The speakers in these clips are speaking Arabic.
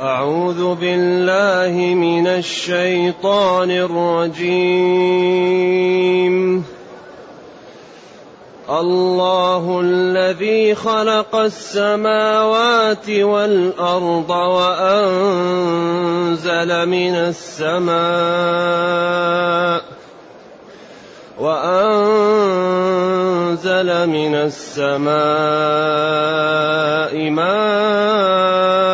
أعوذ بالله من الشيطان الرجيم. الله الذي خلق السماوات والأرض وأنزل من السماء وأنزل من السماء ماء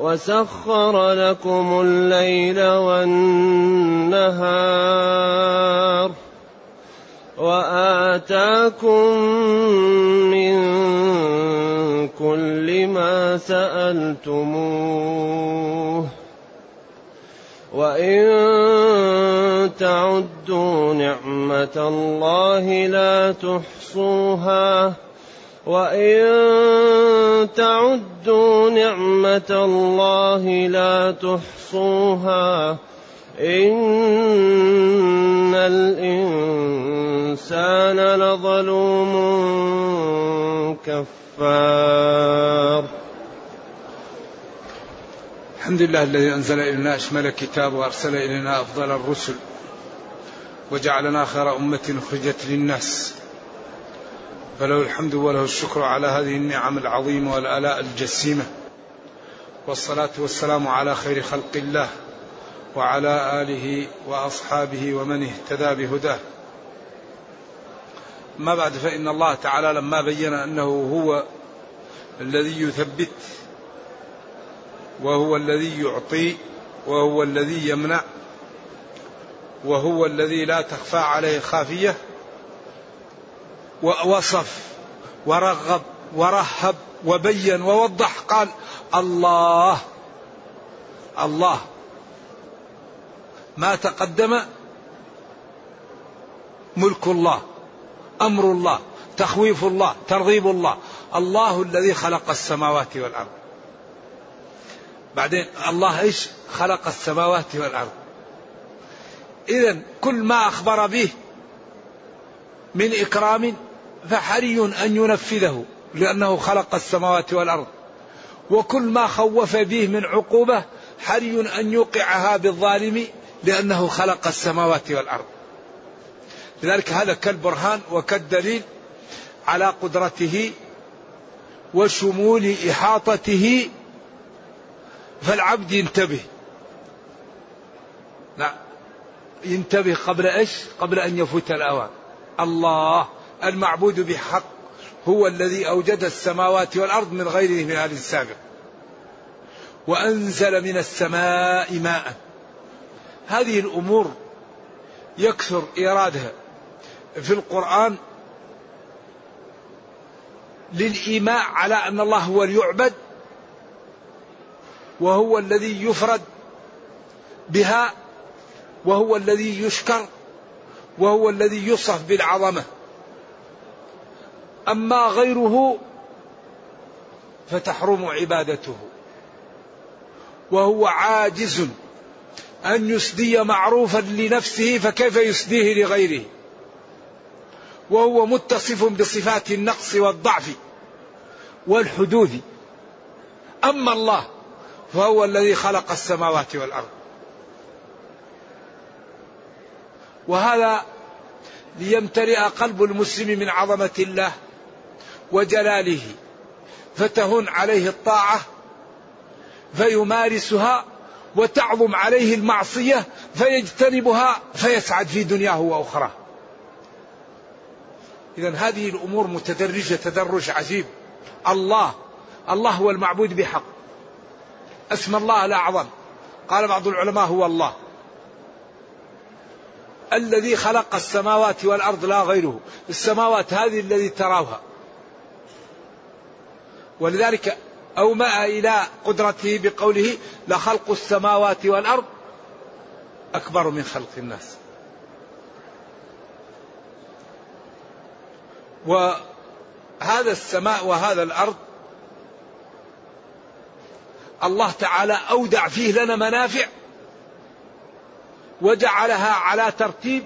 وسخر لكم الليل والنهار وآتاكم من كل ما سألتموه وإن تعدوا نعمة الله لا تحصوها وإن تعدوا نعمة الله لا تحصوها إن الإنسان لظلوم كفار. الحمد لله الذي أنزل إلينا أشمل الكتاب وأرسل إلينا أفضل الرسل وجعلنا خير أمة أخرجت للناس. فله الحمد وله الشكر على هذه النعم العظيمة والآلاء الجسيمة. والصلاة والسلام على خير خلق الله وعلى آله وأصحابه ومن اهتدى بهداه. ما بعد فإن الله تعالى لما بين أنه هو الذي يثبت وهو الذي يعطي وهو الذي يمنع وهو الذي لا تخفى عليه خافية ووصف ورغب ورهب وبين ووضح قال الله الله. ما تقدم ملك الله أمر الله تخويف الله ترغيب الله. الله الذي خلق السماوات والأرض. بعدين الله إيش؟ خلق السماوات والأرض. اذا كل ما أخبر به من إكرام فحري أن ينفذه لأنه خلق السماوات والأرض. وكل ما خوف به من عقوبة حري أن يوقعها بالظالم لأنه خلق السماوات والأرض. لذلك هذا كالبرهان وكالدليل على قدرته وشمول إحاطته فالعبد ينتبه. لا ينتبه قبل إيش؟ قبل أن يفوت الأوان. الله المعبود بحق هو الذي أوجد السماوات والأرض من غيره من أهل السابق. وأنزل من السماء ماء. هذه الأمور يكثر إيرادها في القرآن للإيماء على أن الله هو ليعبد وهو الذي يفرد بها وهو الذي يشكر وهو الذي يوصف بالعظمة. أما غيره فتحرم عبادته. وهو عاجز أن يسدي معروفا لنفسه فكيف يسديه لغيره. وهو متصف بصفات النقص والضعف والحدوث أما الله فهو الذي خلق السماوات والأرض. وهذا ليمتلئ قلب المسلم من عظمة الله. وجلاله فتهون عليه الطاعة فيمارسها وتعظم عليه المعصية فيجتنبها فيسعد في دنياه وأخراه. إذا هذه الأمور متدرجة تدرج عجيب. الله الله هو المعبود بحق. اسم الله الاعظم قال بعض العلماء هو الله. الذي خلق السماوات والأرض لا غيره. السماوات هذه الذي تراها. ولذلك أومأ إلى قدرته بقوله لخلق السماوات والأرض أكبر من خلق الناس. وهذا السماء وهذا الأرض الله تعالى أودع فيه لنا منافع وجعلها على ترتيب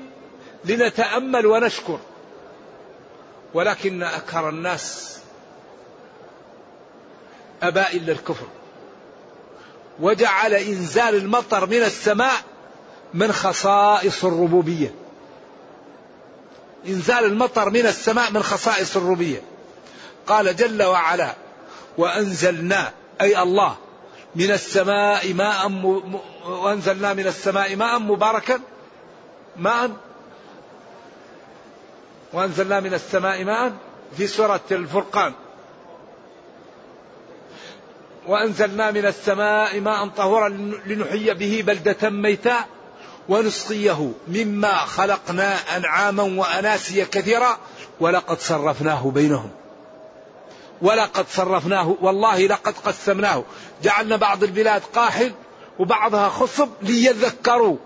لنتأمل ونشكر. ولكن أكثر الناس أبى إلا الكفر. وجعل إنزال المطر من السماء من خصائص الربوبية. إنزال المطر من السماء من خصائص الربوبية. قال جل وعلا وأنزلنا أي الله من السماء ماء. وأنزلنا من السماء ماء مباركا. ماء. وأنزلنا من السماء ماء. في سورة الفرقان. وأنزلنا من السماء ماء طهورا لنحيي به بلدة ميتا ونسقيه مما خلقنا أنعاما وأناسيا كثيرا ولقد صرفناه بينهم. ولقد صرفناه والله لقد قسمناه. جعلنا بعض البلاد قاحل وبعضها خصب ليذكروا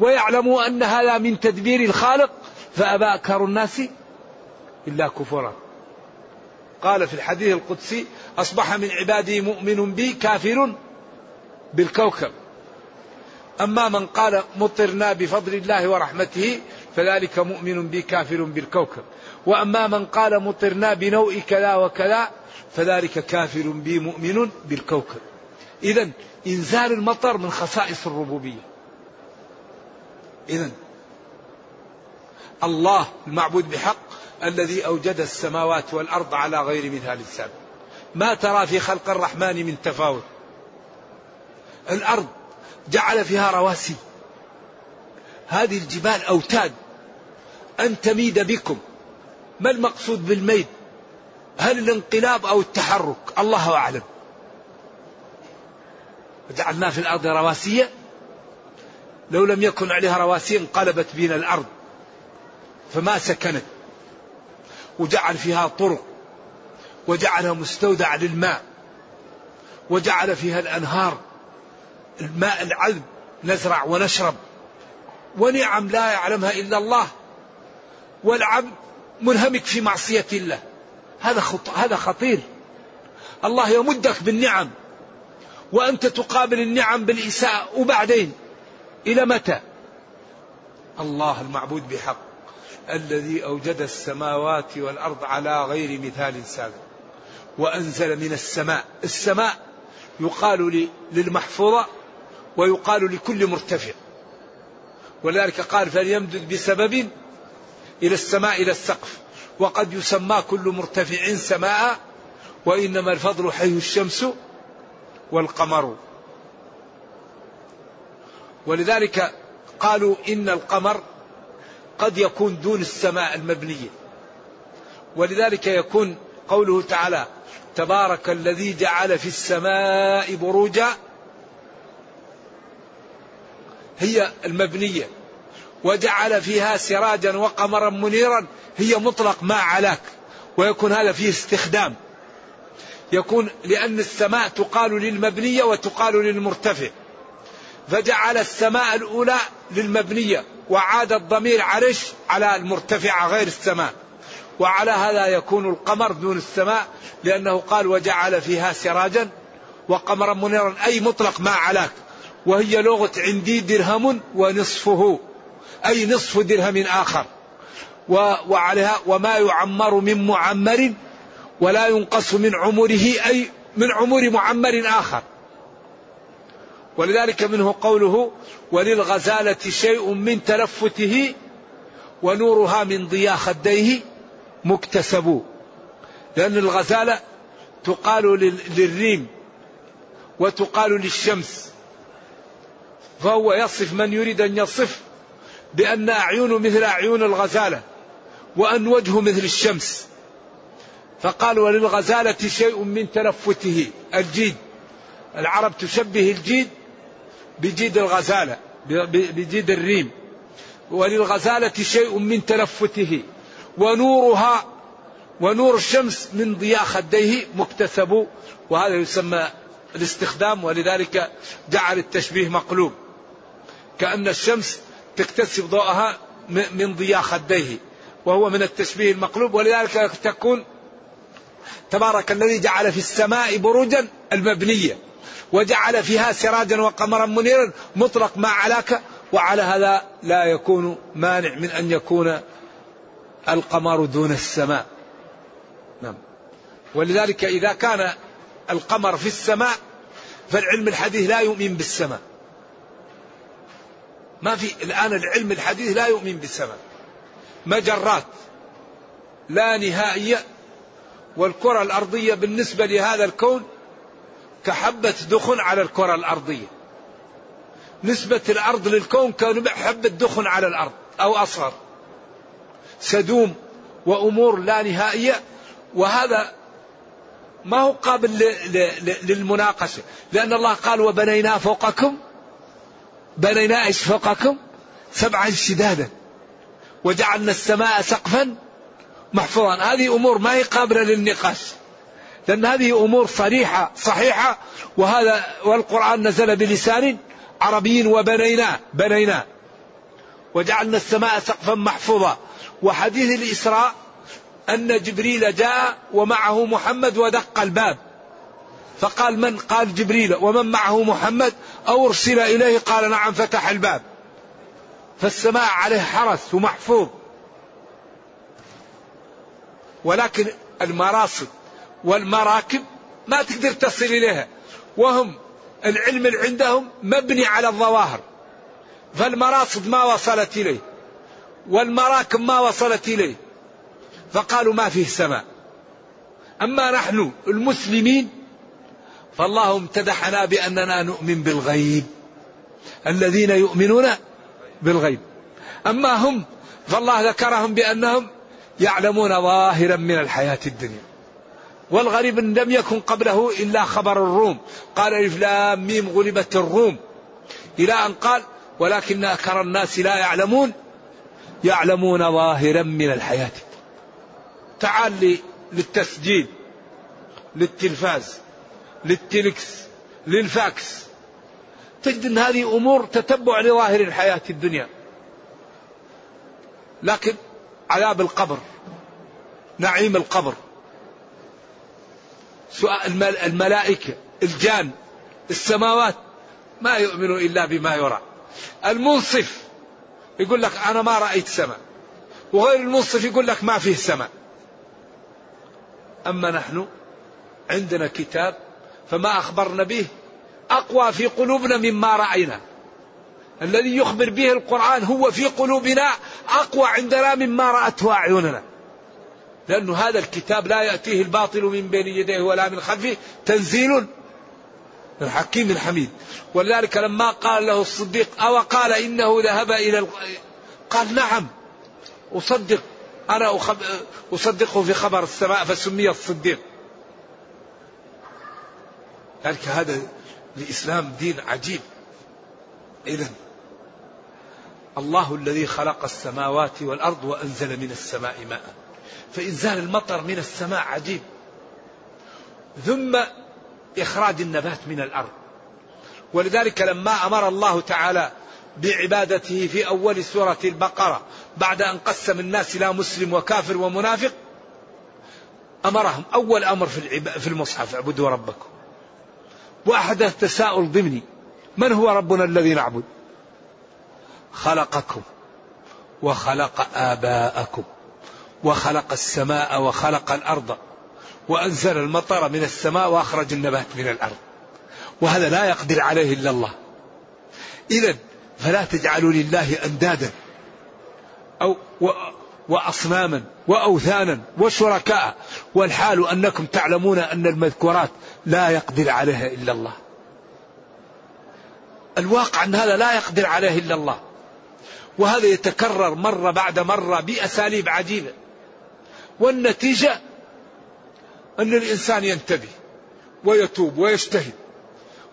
ويعلموا أن هذا من تدبير الخالق. فأبى أكثر الناس إلا كفرا قال في الحديث القدسي أصبح من عبادي مؤمن بي كافر بالكوكب. أما من قال مطرنا بفضل الله ورحمته فذلك مؤمن بي كافر بالكوكب. وأما من قال مطرنا بنوء كذا وكذا فذلك كافر بي مؤمن بالكوكب. إذا إنزال المطر من خصائص الربوبية. إذا الله المعبود بحق الذي أوجد السماوات والأرض على غير مثال السابق. ما ترى في خلق الرحمن من تفاوت. الأرض جعل فيها رواسي. هذه الجبال أوتاد. أن تميد بكم. ما المقصود بالميد؟ هل الانقلاب أو التحرك؟ الله أعلم. وجعلنا في الأرض رواسية. لو لم يكن عليها رواسي انقلبت بنا الأرض. فما سكنت. وجعل فيها طرق. وجعلها مستودع للماء وجعل فيها الأنهار الماء العذب نزرع ونشرب. ونعم لا يعلمها إلا الله والعبد منهمك في معصية الله. هذا خط... هذا خطير. الله يمدك بالنعم وأنت تقابل النعم بالإساءة. وبعدين إلى متى؟ الله المعبود بحق الذي أوجد السماوات والأرض على غير مثال سابق. وأنزل من السماء. السماء يقال للمحفوظة ويقال لكل مرتفع. ولذلك قال فليمدد بسبب إلى السماء إلى السقف. وقد يسمى كل مرتفع سماء وإنما الفضل حيه الشمس والقمر. ولذلك قالوا إن القمر قد يكون دون السماء المبنية. ولذلك يكون قوله تعالى تبارك الذي جعل في السماء بروجا هي المبنية وجعل فيها سراجا وقمرا منيرا هي مطلق ما علاك ويكون هذا فيه استخدام. يكون لأن السماء تقال للمبنية وتقال للمرتفع. فجعل السماء الأولى للمبنية وعاد الضمير عرش على المرتفع غير السماء. وعلى هذا يكون القمر دون السماء لأنه قال وجعل فيها سراجا وقمرا منيرا. أي مطلق ما علاك. وهي لغة عندي درهم ونصفه. أي نصف درهم آخر. وعليها وما يعمر من معمر ولا ينقص من عمره أي من عمر معمر آخر. ولذلك منه قوله وللغزالة شيء من تلفته ونورها من ضياء خديه. مكتسب. لأن الغزالة تقال للريم وتقال للشمس. فهو يصف من يريد أن يصف بأن أعينه مثل أعين الغزالة وأن وجهه مثل الشمس. فقال وللغزالة شيء من تلفته الجيد. العرب تشبه الجيد بجيد الغزالة بجيد الريم. وللغزالة شيء من تلفته. ونورها ونور الشمس من ضياء خديه مكتسب وهذا يسمى الاستخدام ولذلك جعل التشبيه مقلوب. كأن الشمس تكتسب ضوءها من ضياء خديه وهو من التشبيه المقلوب. ولذلك تكون تبارك الذي جعل في السماء بروجا المبنية وجعل فيها سراجا وقمرا منيرا مطلق ما علاك. وعلى هذا لا يكون مانع من أن يكون القمر دون السماء. نعم. ولذلك إذا كان القمر في السماء فالعلم الحديث لا يؤمن بالسماء. ما في الآن العلم الحديث لا يؤمن بالسماء. مجرات لا نهائية والكرة الأرضية بالنسبة لهذا الكون كحبة دخن على الكرة الأرضية. نسبة الأرض للكون كحبة دخن على الأرض أو أصغر. سدوم وأمور لا نهائية وهذا ما هو قابل للمناقشة. لأن الله قال وبنينا فوقكم بنينا إيش فوقكم؟ سبعا شدادا وجعلنا السماء سقفا محفوظا. هذه أمور ما هي قابلة للنقاش لأن هذه أمور صريحة صحيحة وهذا والقرآن نزل بلسان عربي وبنيناه بنيناه وجعلنا السماء سقفا محفوظا. وحديث الإسراء أن جبريل جاء ومعه محمد ودق الباب. فقال من؟ قال جبريل. ومن معه محمد؟ أو أرسل إليه؟ قال نعم فتح الباب. فالسماء عليه حرس ومحفوظ. ولكن المراصد والمراكب ما تقدر تصل إليها. وهم العلم اللي عندهم مبني على الظواهر. فالمراصد ما وصلت إليه. والمراكب ما وصلت إليه. فقالوا ما فيه سماء. أما نحن المسلمين فالله امتدحنا بأننا نؤمن بالغيب. الذين يؤمنون بالغيب. أما هم فالله ذكرهم بأنهم يعلمون ظاهرا من الحياة الدنيا. والغريب أن لم يكن قبله إلا خبر الروم. قال ألف لام ميم غلبت الروم. إلى أن قال ولكن أكثر الناس لا يعلمون يعلمون ظاهرا من الحياة. تعال للتسجيل للتلفاز للتلكس للفاكس. تجد أن هذه أمور تتبع لظاهر الحياة الدنيا. لكن عذاب القبر نعيم القبر. سؤال الملائكة الجان السماوات ما يؤمن إلا بما يرى. المنصف يقول لك أنا ما رأيت سماء. وغير المنصف يقول لك ما فيه سماء. أما نحن عندنا كتاب فما أخبرنا به أقوى في قلوبنا مما رأينا. الذي يخبر به القرآن هو في قلوبنا أقوى عندنا مما رأته أعيننا. لأن هذا الكتاب لا يأتيه الباطل من بين يديه ولا من خلفه تنزيل. من حكيم الحميد. ولذلك لما قال له الصديق أو قال إنه ذهب إلى قال نعم أصدق أنا أصدقه في خبر السماء فسمي الصديق. ذلك هذا الإسلام دين عجيب. إذا الله الذي خلق السماوات والأرض وأنزل من السماء ماء. فإنزال المطر من السماء عجيب. ثم إخراج النبات من الأرض. ولذلك لما أمر الله تعالى بعبادته في أول سورة البقرة بعد أن قسم الناس إلى مسلم وكافر ومنافق أمرهم أول أمر في المصحف اعبدوا ربكم. وأحدث تساؤل ضمني من هو ربنا الذي نعبد؟ خلقكم وخلق آباءكم وخلق السماء وخلق الأرض. وأنزل المطر من السماء وأخرج النبات من الأرض. وهذا لا يقدر عليه إلا الله. إذا فلا تجعلوا لله أندادا أو وأصناما وأوثانا وشركاء. والحال أنكم تعلمون أن المذكورات لا يقدر عليها إلا الله. الواقع أن هذا لا يقدر عليه إلا الله. وهذا يتكرر مرة بعد مرة بأساليب عجيبة. والنتيجة أن الإنسان ينتبه ويتوب ويجتهد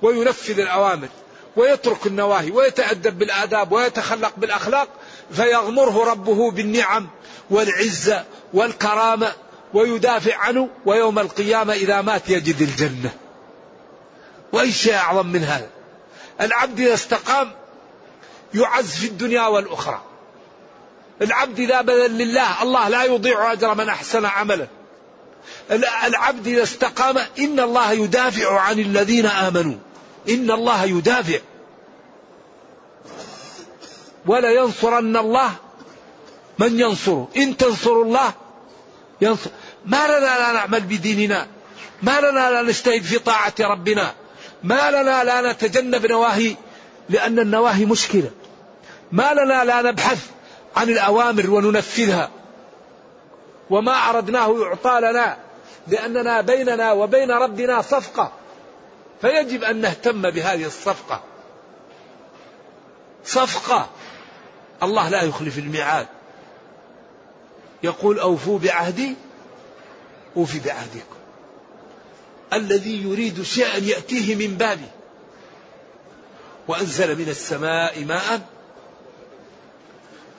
وينفذ الأوامر ويترك النواهي ويتأدب بالآداب ويتخلق بالأخلاق فيغمره ربه بالنعم والعزة والكرامة ويدافع عنه ويوم القيامة إذا مات يجد الجنة. وأي شيء أعظم من هذا. العبد إذا استقام يعز في الدنيا والأخرى. العبد إذا بذل لله الله لا يضيع أجر من أحسن عملا. العبد إذا استقام إن الله يدافع عن الذين آمنوا. إن الله يدافع. ولا ينصرن الله من ينصره. إن تنصروا الله ينصر. ما لنا لا نعمل بديننا. ما لنا لا نجتهد في طاعة ربنا. ما لنا لا نتجنب نواهي لأن النواهي مشكلة. ما لنا لا نبحث عن الأوامر وننفذها. وما أردناه يعطى لنا. لأننا بيننا وبين ربنا صفقة. فيجب أن نهتم بهذه الصفقة. صفقة. الله لا يخلف الميعاد. يقول أوفوا بعهدي أوفي بعهدكم. الذي يريد شيئا يأتيه من بابه وأنزل من السماء ماء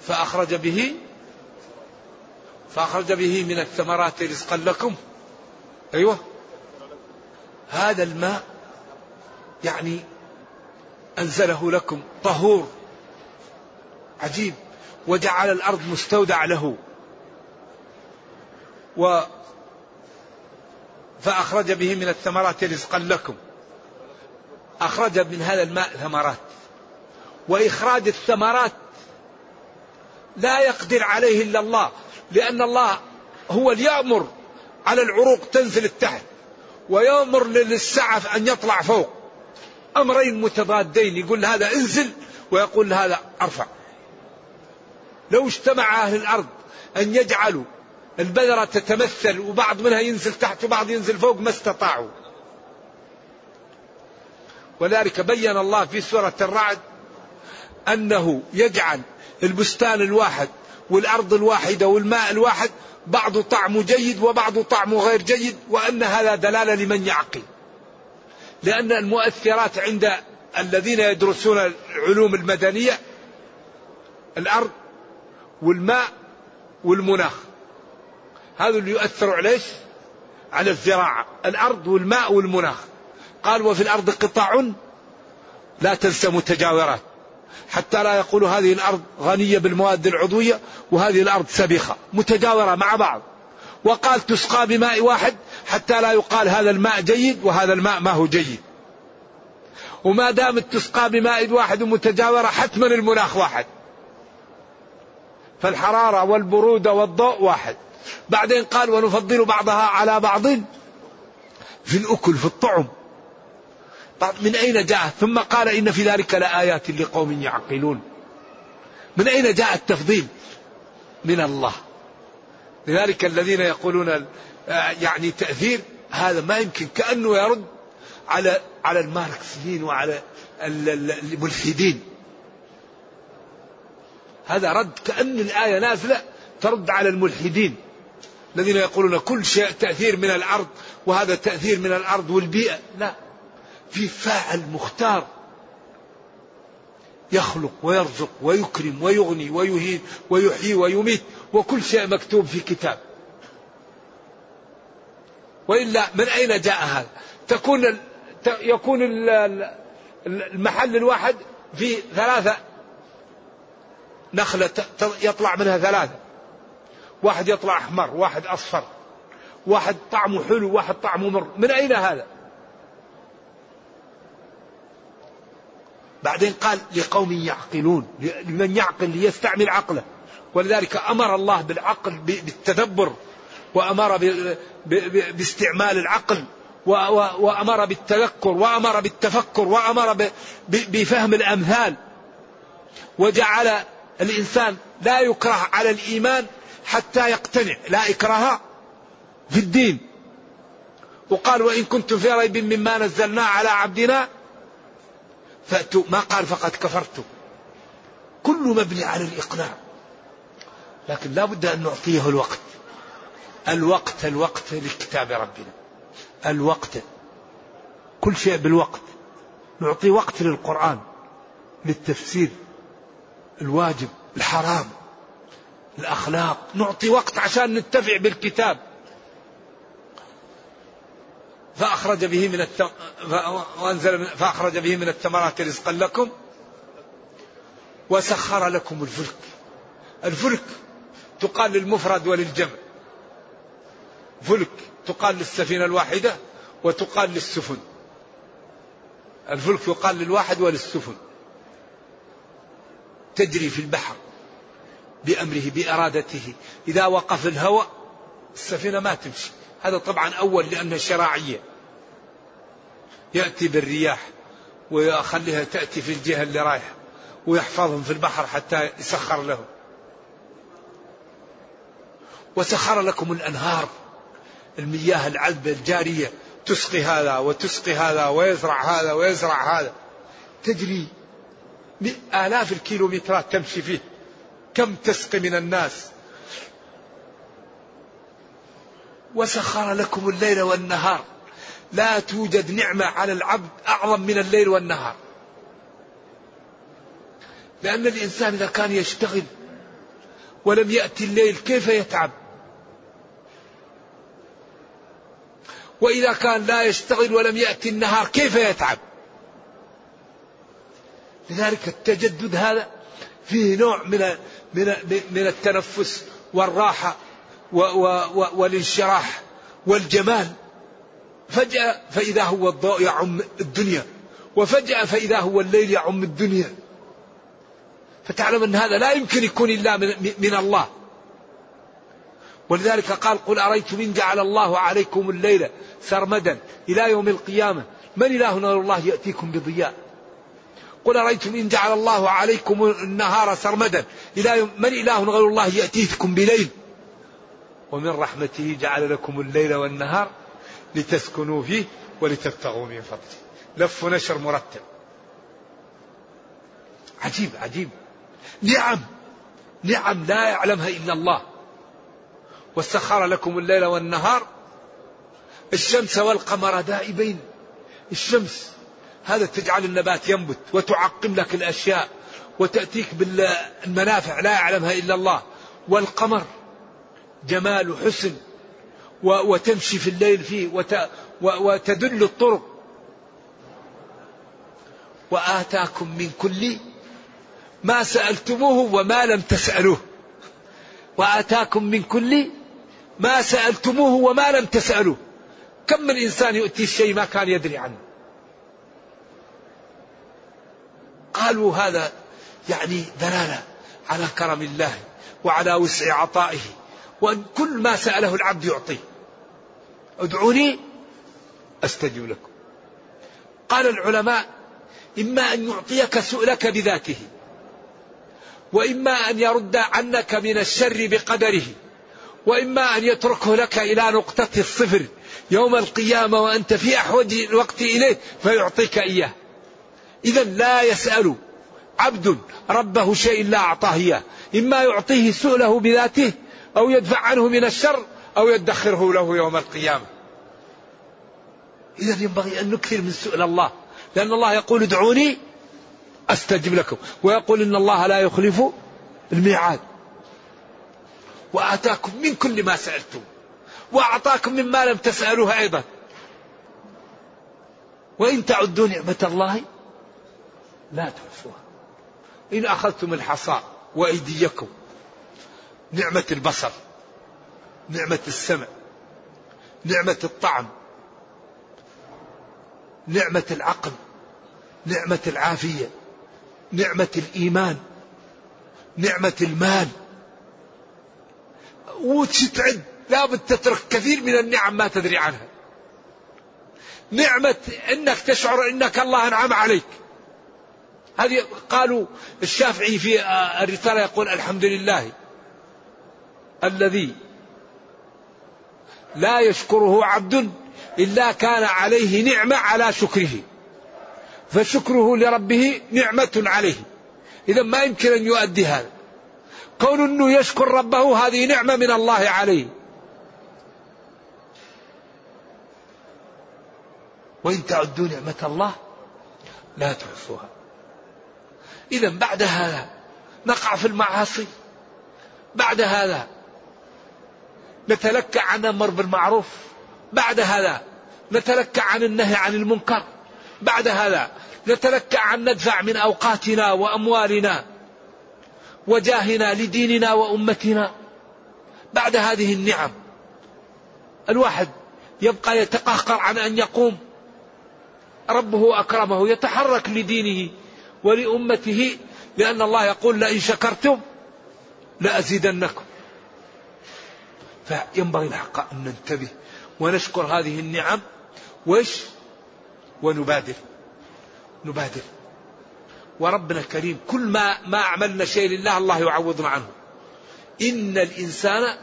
فأخرج به فأخرج به من الثمرات رزقا لكم. أيوه. هذا الماء يعني أنزله لكم طهور. عجيب. وجعل الأرض مستودع له. و فأخرج به من الثمرات رزقا لكم. أخرج من هذا الماء ثمرات وإخراج الثمرات لا يقدر عليه إلا الله. لأن الله هو اللي يأمر على العروق تنزل التحت ويأمر للسعف أن يطلع فوق. أمرين متضادين يقول هذا انزل ويقول هذا أرفع. لو اجتمع أهل الأرض أن يجعلوا البذرة تتمثل وبعض منها ينزل تحت وبعض ينزل فوق ما استطاعوا. ولذلك بين الله في سورة الرعد أنه يجعل البستان الواحد والأرض الواحدة والماء الواحد بعض طعمه جيد وبعض طعمه غير جيد وأن هذا دلالة لمن يعقل. لأن المؤثرات عند الذين يدرسون العلوم المدنية الأرض والماء والمناخ. هذا اللي يؤثر على إيش؟ على الزراعة. الأرض والماء والمناخ. قال وفي الأرض قطاع لا تنسى متجاورات. حتى لا يقولوا هذه الأرض غنية بالمواد العضوية وهذه الأرض سبخة متجاورة مع بعض. وقال تسقى بماء واحد حتى لا يقال هذا الماء جيد وهذا الماء ما هو جيد. وما دامت تسقى بماء واحد ومتجاورة حتما المناخ واحد. فالحرارة والبرودة والضوء واحد. بعدين قال ونفضل بعضها على بعض في الأكل في الطعم. من أين جاء؟ ثم قال إن في ذلك لآيات لقوم يعقلون. من أين جاء التفضيل؟ من الله. لذلك الذين يقولون آه، يعني تأثير هذا ما يمكن كأنه يرد على على الماركسيين وعلى الملحدين. هذا رد كأن الآية نازلة ترد على الملحدين. الذين يقولون كل شيء تأثير من الأرض وهذا تأثير من الأرض والبيئة. لا. في فاعل مختار. يخلق ويرزق ويكرم ويغني ويهين ويحيي ويميت وكل شيء مكتوب في كتاب. وإلا من أين جاء هذا؟ تكون يكون المحل الواحد في ثلاثة نخلة يطلع منها ثلاثة. واحد يطلع أحمر واحد أصفر واحد طعمه حلو واحد طعمه مر. من أين هذا؟ بعدين قال لقوم يعقلون لمن يعقل ليستعمل عقله. ولذلك أمر الله بالعقل بالتدبر وأمر باستعمال العقل وأمر بالتذكر وأمر بالتفكر وأمر بفهم الأمثال. وجعل الإنسان لا يكره على الإيمان حتى يقتنع لا إكراه في الدين. وقال وإن كنتم في ريب مما نزلنا على عبدنا فأتوا ما قال فقد كفرتم كل مبني على الإقناع. لكن لا بد أن نعطيه الوقت. الوقت الوقت لكتاب ربنا. الوقت. كل شيء بالوقت. نعطي وقت للقرآن للتفسير الواجب الحرام الأخلاق. نعطي وقت عشان نتفع بالكتاب. فأخرج به من التم... وأنزل فأخرج به من الثمرات رزقا لكم وسخر لكم الفلك. الفلك تقال للمفرد وللجمع. فلك تقال للسفينة الواحدة وتقال للسفن. الفلك يقال للواحد وللسفن. تجري في البحر بأمره بإرادته. إذا وقف الهواء السفينة ما تمشي. هذا طبعا أول لأنها شراعية يأتي بالرياح ويخليها تأتي في الجهة اللي رايحة ويحفظهم في البحر حتى يسخر لهم. وسخر لكم الأنهار المياه العذبة الجارية تسقي هذا وتسقي هذا ويزرع هذا ويزرع هذا. تجري آلاف الكيلومترات تمشي فيه. كم تسقي من الناس؟ وسخر لكم الليل والنهار. لا توجد نعمة على العبد أعظم من الليل والنهار. لأن الإنسان إذا كان يشتغل ولم يأتي الليل كيف يتعب؟ وإذا كان لا يشتغل ولم يأتي النهار كيف يتعب؟ لذلك التجدد هذا فيه نوع من من من التنفس والراحة والانشراح والجمال. فجأة فإذا هو الضوء يعم الدنيا وفجأة فإذا هو الليل يعم الدنيا. فتعلم أن هذا لا يمكن يكون إلا من, الله. ولذلك قال قل أريتم إن جعل الله عليكم الليل سرمدا إلى يوم القيامة؟ من إله غير الله يأتيكم بضياء؟ قل أريتم إن جعل الله عليكم النهار سرمدا إلى يوم من إله غير الله يأتيكم بليل؟ ومن رحمته جعل لكم الليل والنهار لتسكنوا فيه ولتبتغوا من فضله. لف نشر مرتب. عجيب عجيب. نعم نعم لا يعلمها إلا الله. وسخر لكم الليل والنهار. الشمس والقمر دائبين. الشمس هذا تجعل النبات ينبت وتعقم لك الأشياء وتأتيك بالمنافع لا يعلمها إلا الله. والقمر جمال وحسن. وتمشي في الليل فيه وتدل الطرق. وآتاكم من كل ما سألتموه وما لم تسألوه. وآتاكم من كل ما سألتموه وما لم تسألوه. كم من إنسان يؤتي الشيء ما كان يدري عنه؟ قالوا هذا يعني دلالة على كرم الله وعلى وسع عطائه. وأن كل ما سأله العبد يعطيه. ادعوني أستجب لكم. قال العلماء إما أن يعطيك سؤلك بذاته وإما أن يرد عنك من الشر بقدره وإما أن يتركه لك إلى نقطة الصفر يوم القيامة وأنت في أحوج الوقت إليه فيعطيك إياه. إذا لا يسأل عبد ربه شيء لا أعطاه إياه. إما يعطيه سؤله بذاته أو يدفع عنه من الشر أو يدخره له يوم القيامة. إذا ينبغي أن نكثر من سؤل الله. لأن الله يقول ادعوني أستجب لكم. ويقول إن الله لا يخلف الميعاد. وآتاكم من كل ما سألتم. وأعطاكم مما لم تسألوه أيضا. وإن تعدوا نعمة الله لا تحصوها إن أخذتم الحصى وأيديكم نعمة البصر. نعمة السمع نعمة الطعم نعمة العقل نعمة العافية نعمة الإيمان نعمة المال. وتتعد لابد تترك كثير من النعم ما تدري عنها. نعمة إنك تشعر إنك الله أنعم عليك. هذه قالوا الشافعي في الرسالة يقول الحمد لله الذي لا يشكره عبد إلا كان عليه نعمة على شكره. فشكره لربه نعمة عليه. إذا ما يمكن أن يؤدي هذا. كون أنه يشكر ربه هذه نعمة من الله عليه. وإن تعدوا نعمة الله لا تحصوها إذا بعد هذا نقع في المعاصي. بعد هذا نتلكع عن أمر بالمعروف. بعد هذا نتلكع عن النهي عن المنكر. بعد هذا نتلكع أن ندفع من أوقاتنا وأموالنا وجاهنا لديننا وأمتنا. بعد هذه النعم الواحد يبقى يتقهقر عن أن يقوم. ربه أكرمه يتحرك لدينه ولأمته لأن الله يقول لئن شكرتم لأزيدنكم. فينبغي الحق أن ننتبه ونشكر هذه النعم. وش؟ ونبادر. نبادر. وربنا كريم كل ما ما عملنا شيء لله الله يعوضنا عنه. إن الإنسان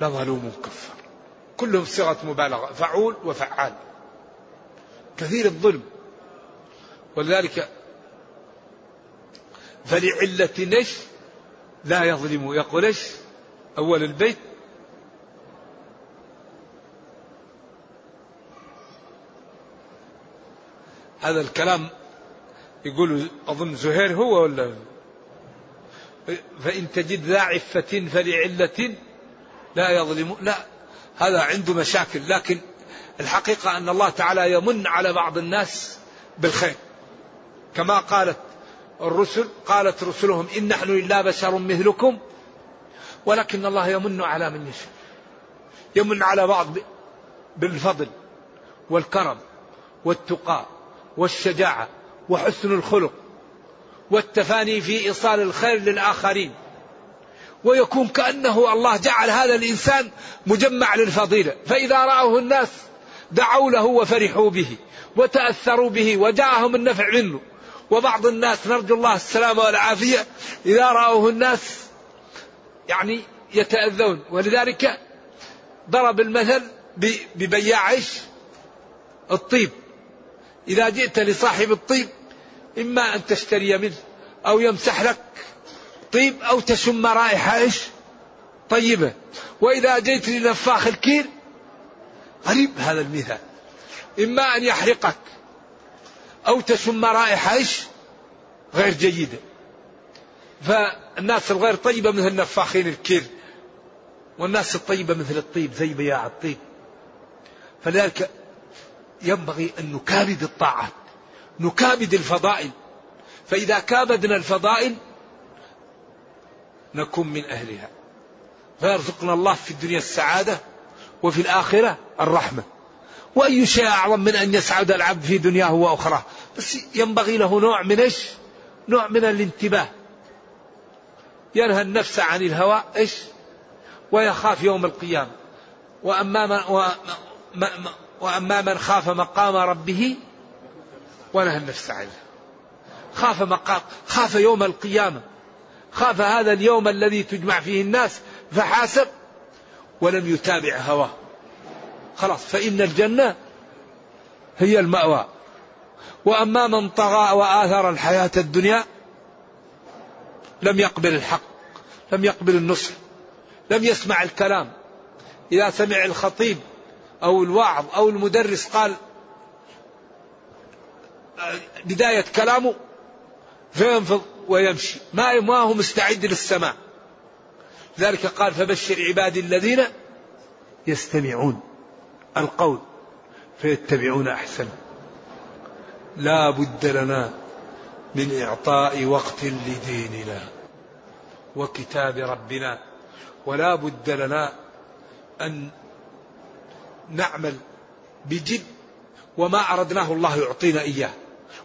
لظلوم كفر كلهم صيغة مبالغة فعول وفعال. كثير الظلم. ولذلك فلعلة نش لا يظلم يقول إيش؟ أول البيت. هذا الكلام يقول أظن زهير هو ولا؟ فإن تجد ذا عفة فلعلة لا يظلم. لا هذا عنده مشاكل لكن الحقيقة أن الله تعالى يمن على بعض الناس بالخير. كما قالت الرسل قالت رسلهم إن نحن إلا بشر مثلكم ولكن الله يمن على من يشاء. يمن على بعض بالفضل والكرم والتقى والشجاعة وحسن الخلق والتفاني في إيصال الخير للآخرين. ويكون كأنه الله جعل هذا الإنسان مجمع للفضيلة. فإذا رأوه الناس دعوا له وفرحوا به وتأثروا به وجاءهم النفع منه. وبعض الناس نرجو الله السلامة والعافية. إذا رأوه الناس يعني يتأذون. ولذلك ضرب المثل ببياع الطيب. إذا جئت لصاحب الطيب إما أن تشتري منه أو يمسح لك طيب أو تشم رائحة إيش؟ طيبة. وإذا جئت لنفاخ الكير غريب هذا المثال. إما أن يحرقك أو تشم رائحة إيش؟ غير جيدة. فالناس الغير طيبة مثل النفاخين الكير والناس الطيبة مثل الطيب زي بياع الطيب. فلذلك ينبغي أن نكابد الطاعات نكابد الفضائل. فإذا كابدنا الفضائل نكون من أهلها. فيرزقنا الله في الدنيا السعادة وفي الآخرة الرحمة. وأي شيء أعظم من أن يسعد العبد في دنياه وأخراه. بس ينبغي له نوع من إيش؟ نوع من الانتباه. ينهى النفس عن الهوى إيش؟ ويخاف يوم القيامة. وأما من, وأما من خاف مقام ربه ونهى النفس عنه. خاف مقام خاف يوم القيامة. خاف هذا اليوم الذي تجمع فيه الناس فحاسب ولم يتابع هواه. خلاص فإن الجنة هي المأوى. وأما من طغى وآثر الحياة الدنيا لم يقبل الحق لم يقبل النصح لم يسمع الكلام. إذا سمع الخطيب أو الواعظ أو المدرس قال بداية كلامه فينفض ويمشي. ما ما هو مستعد للسماع. ذلك قال فبشر عبادي الذين يستمعون. القول فيتبعون احسنه لا بد لنا من إعطاء وقت لديننا وكتاب ربنا. ولا بد لنا أن نعمل بجد وما اردناه الله يعطينا إياه.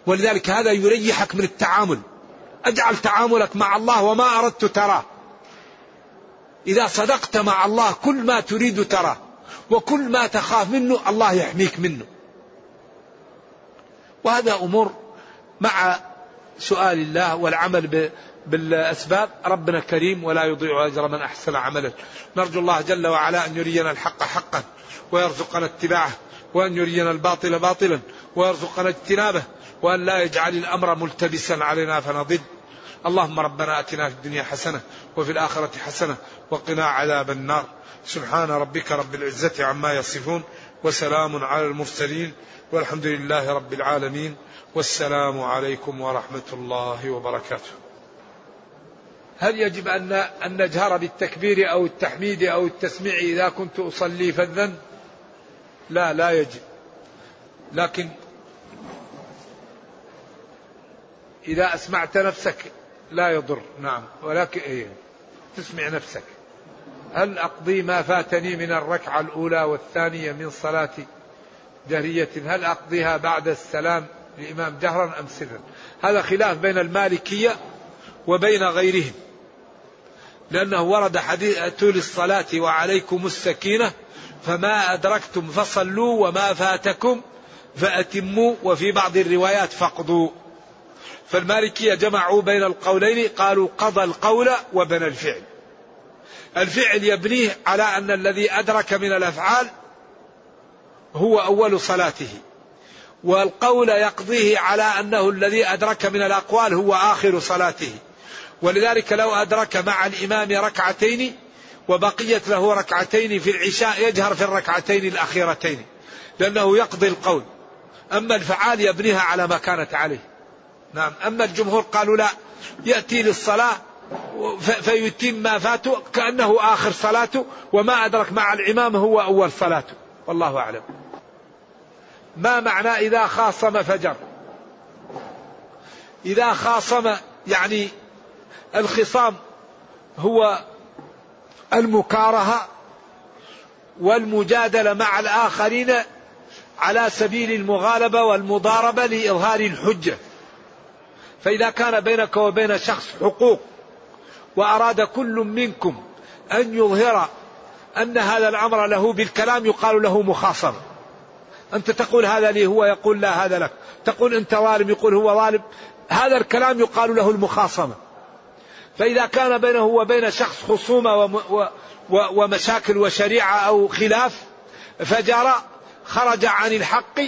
ولذلك هذا يريحك من التعامل. أجعل تعاملك مع الله وما أردت تراه. إذا صدقت مع الله كل ما تريد تراه. وكل ما تخاف منه الله يحميك منه. وهذا أمور مع سؤال الله والعمل بالأسباب ربنا كريم ولا يضيع أجر من أحسن عملا. نرجو الله جل وعلا أن يرينا الحق حقا ويرزقنا اتباعه وأن يرينا الباطل باطلا ويرزقنا اجتنابه وأن لا يجعل الأمر ملتبسا علينا فنضل. اللهم ربنا أتنا في الدنيا حسنة وفي الآخرة حسنة وقنا عذاب النار. سبحان ربك رب العزة عما يصفون وسلام على المرسلين والحمد لله رب العالمين. والسلام عليكم ورحمة الله وبركاته. هل يجب أن أن نجهر بالتكبير أو التحميد أو التسميع إذا كنت أصلي فذا؟ لا لا يجب. لكن إذا أسمعت نفسك لا يضر. نعم. ولكن إيه تسمع نفسك. هل أقضي ما فاتني من الركعة الأولى والثانية من صلاة جهرية هل أقضيها بعد السلام؟ الإمام جهرا أم سرا. هذا خلاف بين المالكية وبين غيرهم. لأنه ورد حديث طول الصلاة وعليكم السكينة فما أدركتم فصلوا وما فاتكم فأتموا وفي بعض الروايات فقضوا. فالمالكية جمعوا بين القولين قالوا قضى القول وبنى الفعل. الفعل يبنيه على أن الذي أدرك من الأفعال هو أول صلاته. والقول يقضيه على أنه الذي أدرك من الأقوال هو آخر صلاته. ولذلك لو أدرك مع الإمام ركعتين وبقيت له ركعتين في العشاء يجهر في الركعتين الأخيرتين لأنه يقضي القول. أما الفعال يبنيها على ما كانت عليه. نعم. أما الجمهور قالوا لا يأتي للصلاة فيتم ما فاته كأنه آخر صلاته وما أدرك مع الإمام هو أول صلاته. والله أعلم. ما معنى إذا خاصم فجر؟ إذا خاصم يعني الخصام هو المكارهة والمجادلة مع الآخرين على سبيل المغالبة والمضاربة لإظهار الحجة. فإذا كان بينك وبين شخص حقوق وأراد كل منكم أن يظهر أن هذا الأمر له بالكلام يقال له مخاصمة أنت تقول هذا لي هو يقول لا هذا لك. تقول أنت ظالم يقول هو ظالم. هذا الكلام يقال له المخاصمة. فإذا كان بينه وبين شخص خصومة ومشاكل وشريعة أو خلاف فجرى خرج عن الحق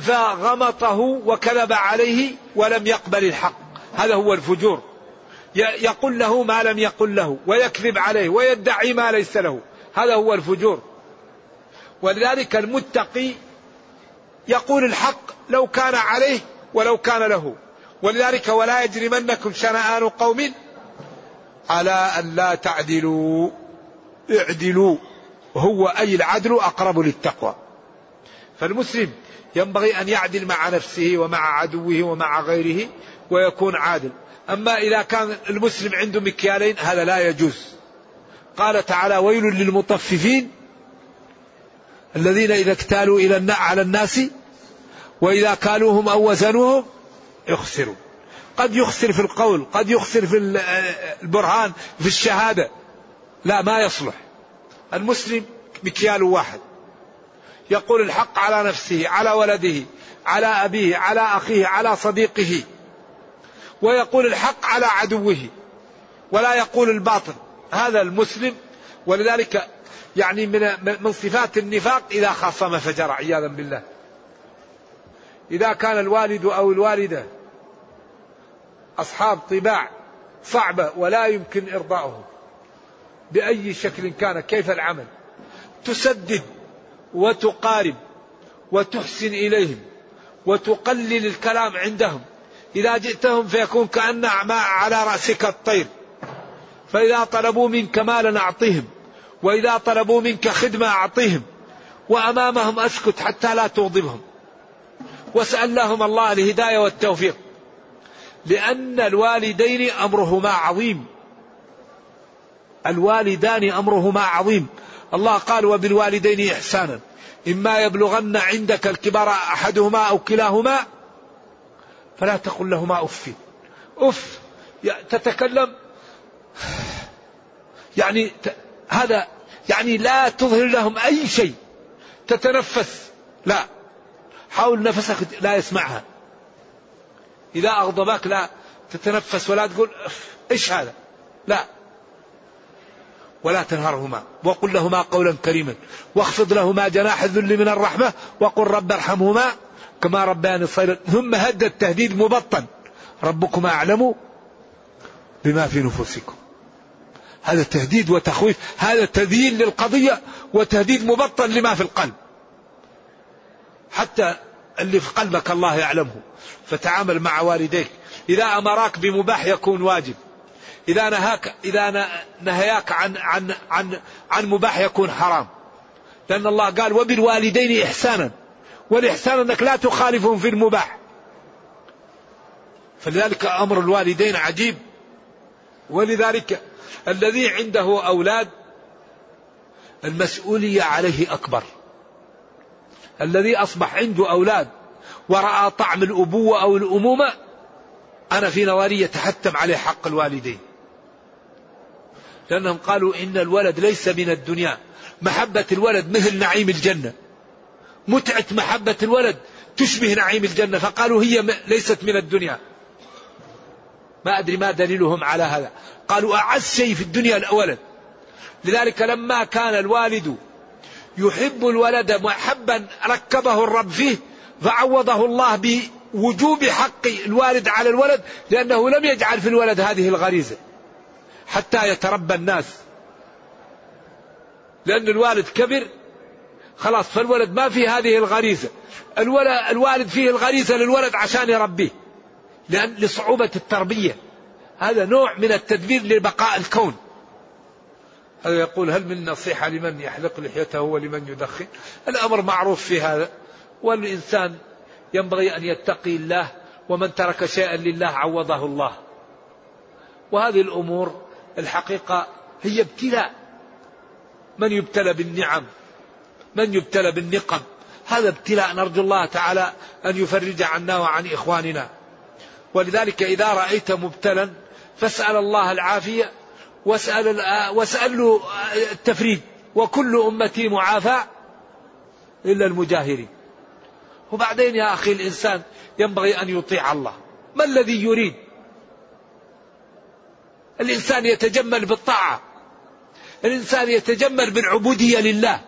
فغمطه وكذب عليه ولم يقبل الحق. هذا هو الفجور. يقول له ما لم يقل له ويكذب عليه ويدعي ما ليس له. هذا هو الفجور. ولذلك المتقي يقول الحق لو كان عليه ولو كان له. ولذلك ولا يجرمنكم شنآن قوم على أن لا تعدلوا. اعدلوا. هو أي العدل أقرب للتقوى. فالمسلم ينبغي أن يعدل مع نفسه ومع عدوه ومع غيره ويكون عادل. أما إذا كان المسلم عنده مكيالين هذا لا يجوز. قال تعالى ويل للمطففين الذين إذا اكتالوا إلى على الناس وإذا كالوهم أو وزنوهم يخسروا قد يخسر في القول قد يخسر في البرهان في الشهادة. لا ما يصلح. المسلم مكيال واحد. يقول الحق على نفسه على ولده على أبيه على أخيه على صديقه. ويقول الحق على عدوه. ولا يقول الباطل. هذا المسلم ولذلك يعني من من صفات النفاق إذا خاصم فجر عياذا بالله. إذا كان الوالد أو الوالدة أصحاب طباع صعبة ولا يمكن إرضاؤهم بأي شكل كان كيف العمل؟ تسدد وتقارب وتحسن إليهم وتقلل الكلام عندهم. إذا جئتهم فيكون كأن على رأسك الطير. فإذا طلبوا منك مالا أعطهم وإذا طلبوا منك خدمة أعطيهم وأمامهم أسكت حتى لا تغضبهم. واسأل لهم الله الهداية والتوفيق لأن الوالدين أمرهما عظيم. الوالدان أمرهما عظيم. الله قال وبالوالدين إحسانا. إما يبلغن عندك الكبر أحدهما أو كلاهما فلا تقل لهما أف. أف تتكلم يعني هذا يعني لا تظهر لهم أي شيء. تتنفس. لا. حاول نفسك لا يسمعها. إذا أغضبك لا تتنفس ولا تقول إيش هذا؟ لا. ولا تنهرهما. وقل لهما قولا كريما. واخفض لهما جناح الذل من الرحمة. وقل رب ارحمهما. كما ربياني صغيرا ثم هد التهديد مبطن. ربكم أعلم. بما في نفوسكم. هذا تهديد وتخويف هذا تذييل للقضية وتهديد مبطن لما في القلب. حتى اللي في قلبك الله يعلمه. فتعامل مع والديك. إذا أمراك بمباح يكون واجب. إذا نهاك إذا نهياك عن عن عن عن مباح يكون حرام. لأن الله قال وبالوالدين إحسانا. والإحسان أنك لا تخالفهم في المباح. فلذلك أمر الوالدين عجيب. ولذلك الذي عنده أولاد المسؤولية عليه أكبر. الذي أصبح عنده أولاد ورأى طعم الأبوة أو الأمومة أنا في نظري يتحتم عليه حق الوالدين. لأنهم قالوا إن الولد ليس من الدنيا. محبة الولد مثل نعيم الجنة. متعة محبة الولد تشبه نعيم الجنة. فقالوا هي ليست من الدنيا. ما أدري ما دليلهم على هذا. قالوا أعز شيء في الدنيا الولد لذلك لما كان الوالد يحب الولد محبا ركبه الرب فيه فعوضه الله بوجوب حق الوالد على الولد لأنه لم يجعل في الولد هذه الغريزة. حتى يتربى الناس. لأن الوالد كبر خلاص فالولد ما في هذه الغريزة. الولد الوالد فيه الغريزة للولد عشان يربيه. لأن لصعوبة التربية. هذا نوع من التدبير لبقاء الكون. هذا يقول هل من نصيحة لمن يحلق لحيته ولمن يدخن؟ الأمر معروف في هذا. والإنسان ينبغي أن يتقي الله ومن ترك شيئا لله عوضه الله. وهذه الأمور الحقيقة هي ابتلاء. من يبتلى بالنعم؟ من يبتلى بالنقم؟ هذا ابتلاء. نرجو الله تعالى أن يفرج عنا وعن إخواننا. ولذلك إذا رأيت مبتلا فاسأل الله العافية واسأل, واسأل له التفريج وكل أمتي معافى إلا المجاهرين. وبعدين يا أخي الإنسان ينبغي أن يطيع الله. ما الذي يريد؟ الإنسان يتجمل بالطاعة. الإنسان يتجمل بالعبودية لله.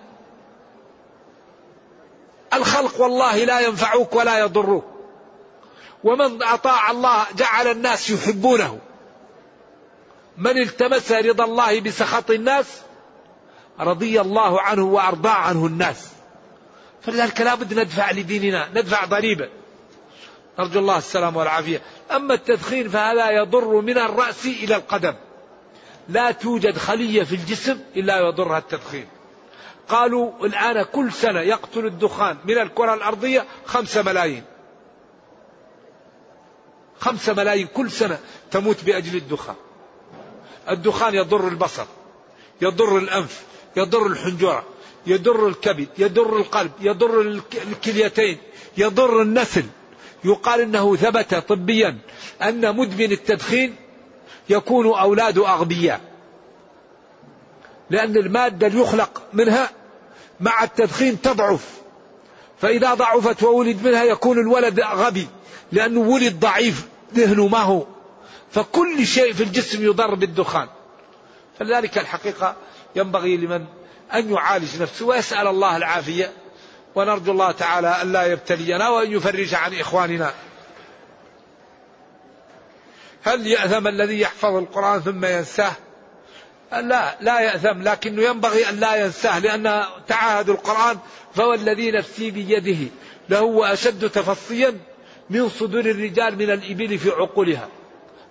الخلق والله لا ينفعوك ولا يضروك. ومن أطاع الله جعل الناس يحبونه. من التمس رضا الله بسخط الناس رضي الله عنه وأرضى عنه الناس. فلذلك لابد ندفع لديننا ندفع ضريبة. نرجو الله السلام والعافية. أما التدخين فهذا يضر من الرأس إلى القدم. لا توجد خلية في الجسم إلا يضرها التدخين. قالوا الآن كل سنة يقتل الدخان من الكرة الأرضية خمسة ملايين. خمسة ملايين كل سنة تموت بأجل الدخان. الدخان يضر البصر يضر الأنف يضر الحنجرة يضر الكبد يضر القلب يضر الكليتين يضر النسل. يقال إنه ثبت طبيا أن مدمن التدخين يكون أولاده أغبياء. لأن المادة اللي يخلق منها مع التدخين تضعف. فإذا ضعفت وولد منها يكون الولد غبي لأنه ولد ضعيف. ذهنه ما هو فكل شيء في الجسم يضر بالدخان. فلذلك الحقيقة ينبغي لمن أن يعالج نفسه ويسأل الله العافية. ونرجو الله تعالى ألا يبتلينا وأن يفرج عن إخواننا. هل يأثم الذي يحفظ القرآن ثم ينساه؟ لا لا يأثم لكنه ينبغي أن لا ينساه لأن تعاهد القرآن فهو الذي نفسي بيده لهو أشد تفصيا من صدور الرجال من الإبل في عقولها.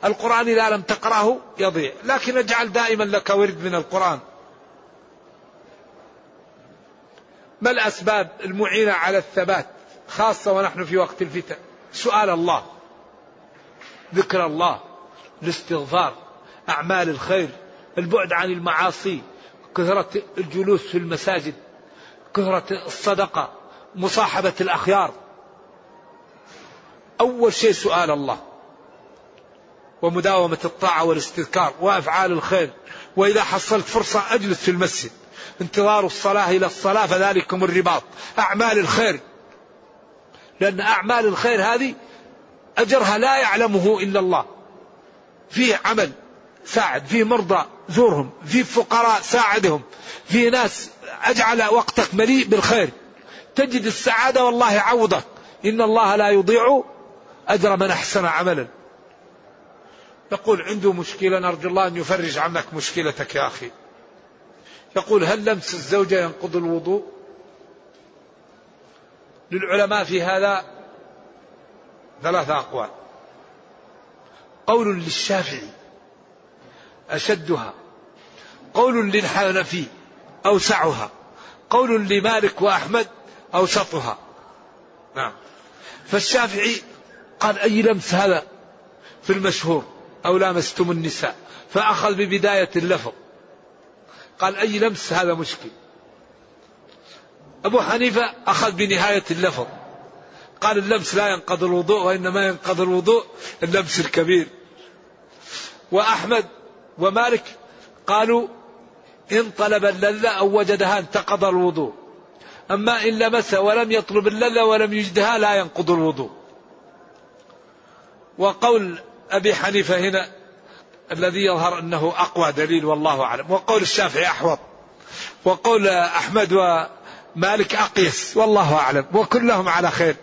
القرآن إذا لم تقرأه يضيع. لكن اجعل دائما لك ورد من القرآن. ما الأسباب المعينة على الثبات؟ خاصة ونحن في وقت الفتن. سؤال الله. ذكر الله. الاستغفار. أعمال الخير. البعد عن المعاصي. كثرة الجلوس في المساجد. كثرة الصدقة. مصاحبة الأخيار. أول شيء سؤال الله ومداومة الطاعة والاستذكار وأفعال الخير. وإذا حصلت فرصة أجلس في المسجد. انتظار الصلاة إلى الصلاة فذلكم الرباط. أعمال الخير. لأن أعمال الخير هذه أجرها لا يعلمه إلا الله. فيه عمل ساعد فيه مرضى زورهم فيه فقراء ساعدهم فيه ناس أجعل وقتك مليء بالخير. تجد السعادة والله عوضك. إن الله لا يضيع أجر من أحسن عملا. يقول عنده مشكلة نرجو الله أن يفرج عنك مشكلتك يا أخي. يقول هل لمس الزوجة ينقض الوضوء؟ للعلماء في هذا ثلاثة أقوال. قول للشافعي أشدها قول للحنفي أوسعها قول لمالك وأحمد أوسطها. نعم. فالشافعي قال أي لمس هذا في المشهور أو لامستم النساء فأخذ ببداية اللفظ. قال أي لمس هذا مشكل. أبو حنيفة أخذ بنهاية اللفظ. قال اللمس لا ينقض الوضوء وإنما ينقض الوضوء اللمس الكبير. وأحمد ومالك قالوا إن طلب اللذة أو وجدها انتقض الوضوء. أما إن لمس ولم يطلب اللذة ولم يجدها لا ينقض الوضوء. وقول أبي حنيفة هنا الذي يظهر أنه أقوى دليل والله أعلم. وقول الشافعي أحوط. وقول أحمد ومالك أقيس. والله أعلم. وكلهم على خير.